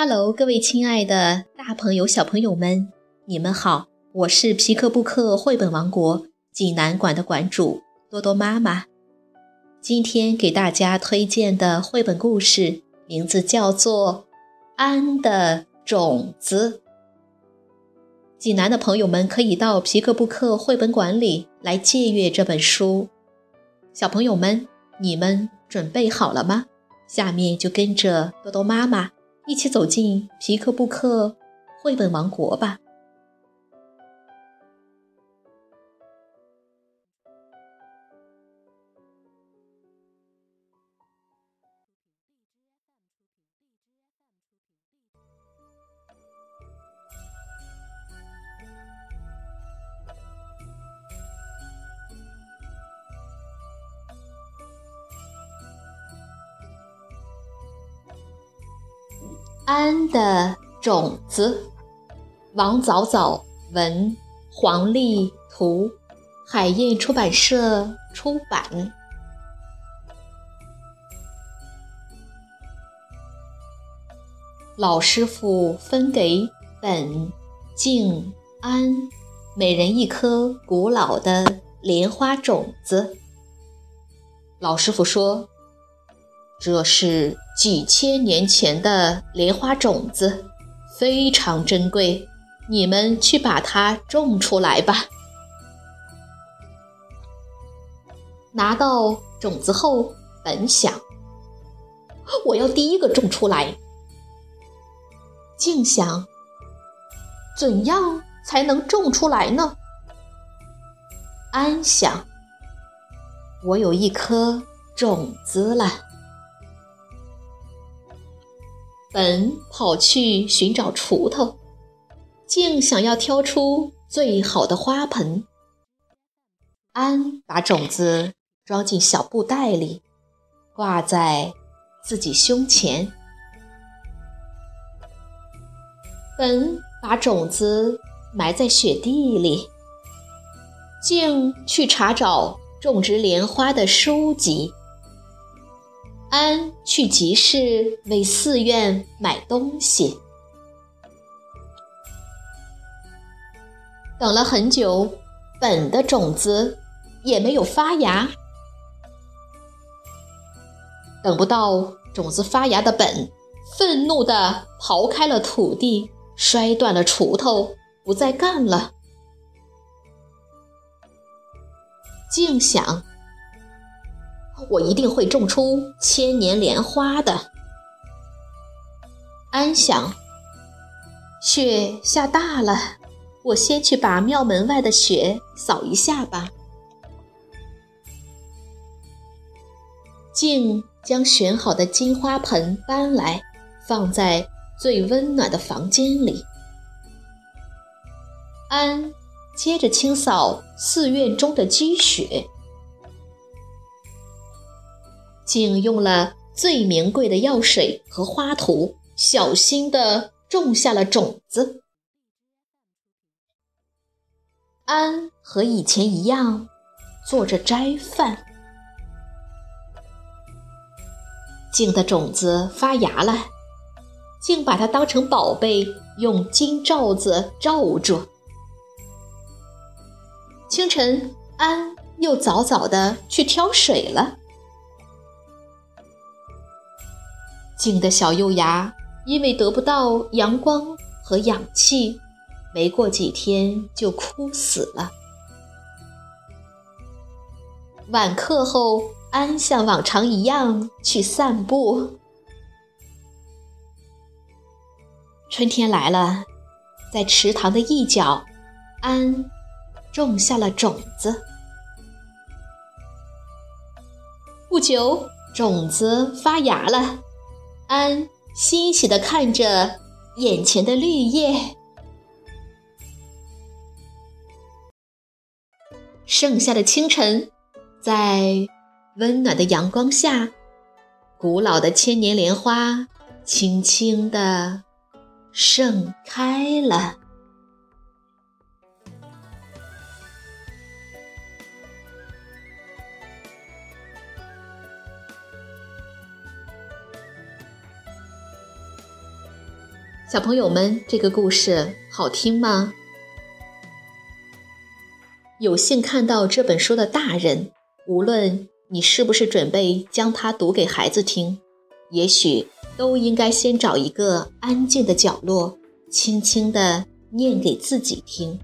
Hello，各位亲爱的大朋友、小朋友们，你们好！我是皮克布克绘本王国济南馆的馆主多多妈妈。今天给大家推荐的绘本故事名字叫做《安的种子》。济南的朋友们可以到皮克布克绘本馆里来借阅这本书。小朋友们，你们准备好了吗？下面就跟着多多妈妈一起走进皮克布克绘本王国吧。安的种子，王早早文，黄丽图，海燕出版社出版。老师傅分给本、静、安每人一颗古老的莲花种子。老师傅说。这是几千年前的莲花种子，非常珍贵。你们去把它种出来吧。拿到种子后，本想：我要第一个种出来。静想：怎样才能种出来呢？安想：我有一颗种子了。本跑去寻找锄头，竟想要挑出最好的花盆。安把种子装进小布袋里，挂在自己胸前。本把种子埋在雪地里，竟去查找种植莲花的书籍。安去集市为寺院买东西，等了很久，本的种子也没有发芽。等不到种子发芽的本，愤怒地刨开了土地，摔断了锄头，不再干了。静想。我一定会种出千年莲花的。安想，雪下大了，我先去把庙门外的雪扫一下吧。静将选好的金花盆搬来，放在最温暖的房间里。安接着清扫寺院中的积雪。竟用了最名贵的药水和花土，小心地种下了种子。安和以前一样，做着斋饭。静的种子发芽了，竟把它当成宝贝，用金罩子罩住。清晨，安又早早地去挑水了。静的小幼芽因为得不到阳光和氧气，没过几天就枯死了。晚课后，安像往常一样去散步。春天来了，在池塘的一角，安种下了种子。不久，种子发芽了。安欣喜的看着眼前的绿叶。盛夏的清晨，在温暖的阳光下，古老的千年莲花轻轻的盛开了。小朋友们，这个故事好听吗？有幸看到这本书的大人，无论你是不是准备将它读给孩子听，也许都应该先找一个安静的角落，轻轻地念给自己听，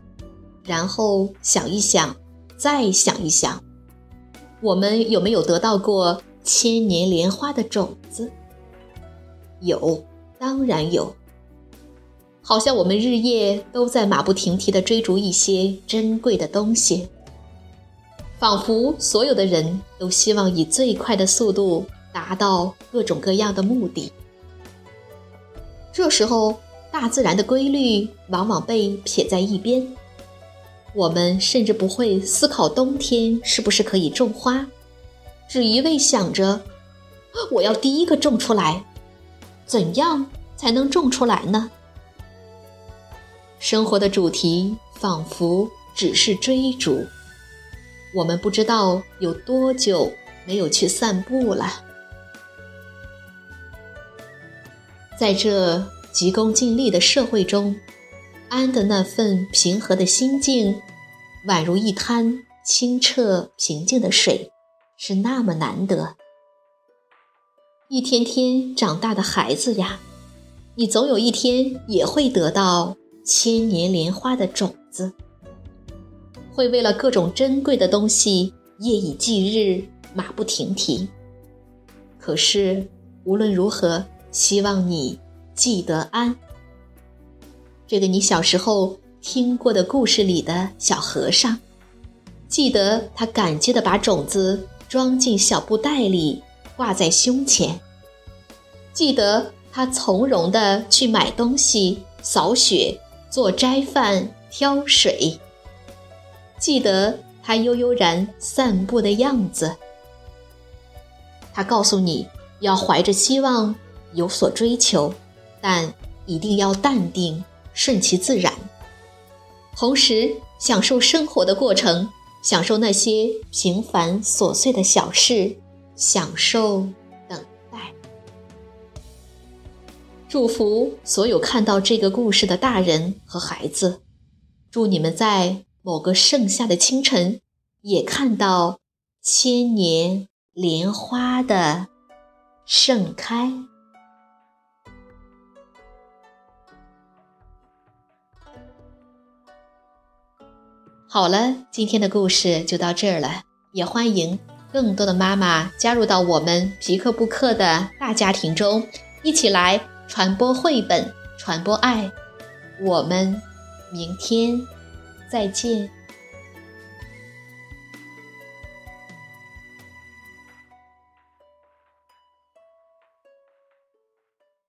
然后想一想，再想一想，我们有没有得到过千年莲花的种子？有，当然有。好像我们日夜都在马不停蹄地追逐一些珍贵的东西，仿佛所有的人都希望以最快的速度达到各种各样的目的。这时候，大自然的规律往往被撇在一边，我们甚至不会思考冬天是不是可以种花，只一味想着我要第一个种出来，怎样才能种出来呢？生活的主题仿佛只是追逐，我们不知道有多久没有去散步了。在这急功近利的社会中，安的那份平和的心境，宛如一滩清澈平静的水，是那么难得。一天天长大的孩子呀，你总有一天也会得到。千年莲花的种子，会为了各种珍贵的东西夜以继日、马不停蹄。可是无论如何，希望你记得安。这个你小时候听过的故事里的小和尚，记得他感激地把种子装进小布袋里，挂在胸前。记得他从容地去买东西、扫雪。做斋饭、挑水，记得他悠悠然散步的样子。他告诉你要怀着希望有所追求，但一定要淡定，顺其自然，同时享受生活的过程，享受那些平凡琐碎的小事，享受。祝福所有看到这个故事的大人和孩子，祝你们在某个盛夏的清晨，也看到千年莲花的盛开。好了，今天的故事就到这儿了，也欢迎更多的妈妈加入到我们皮克布克的大家庭中，一起来。传播绘本，传播爱。我们明天再见。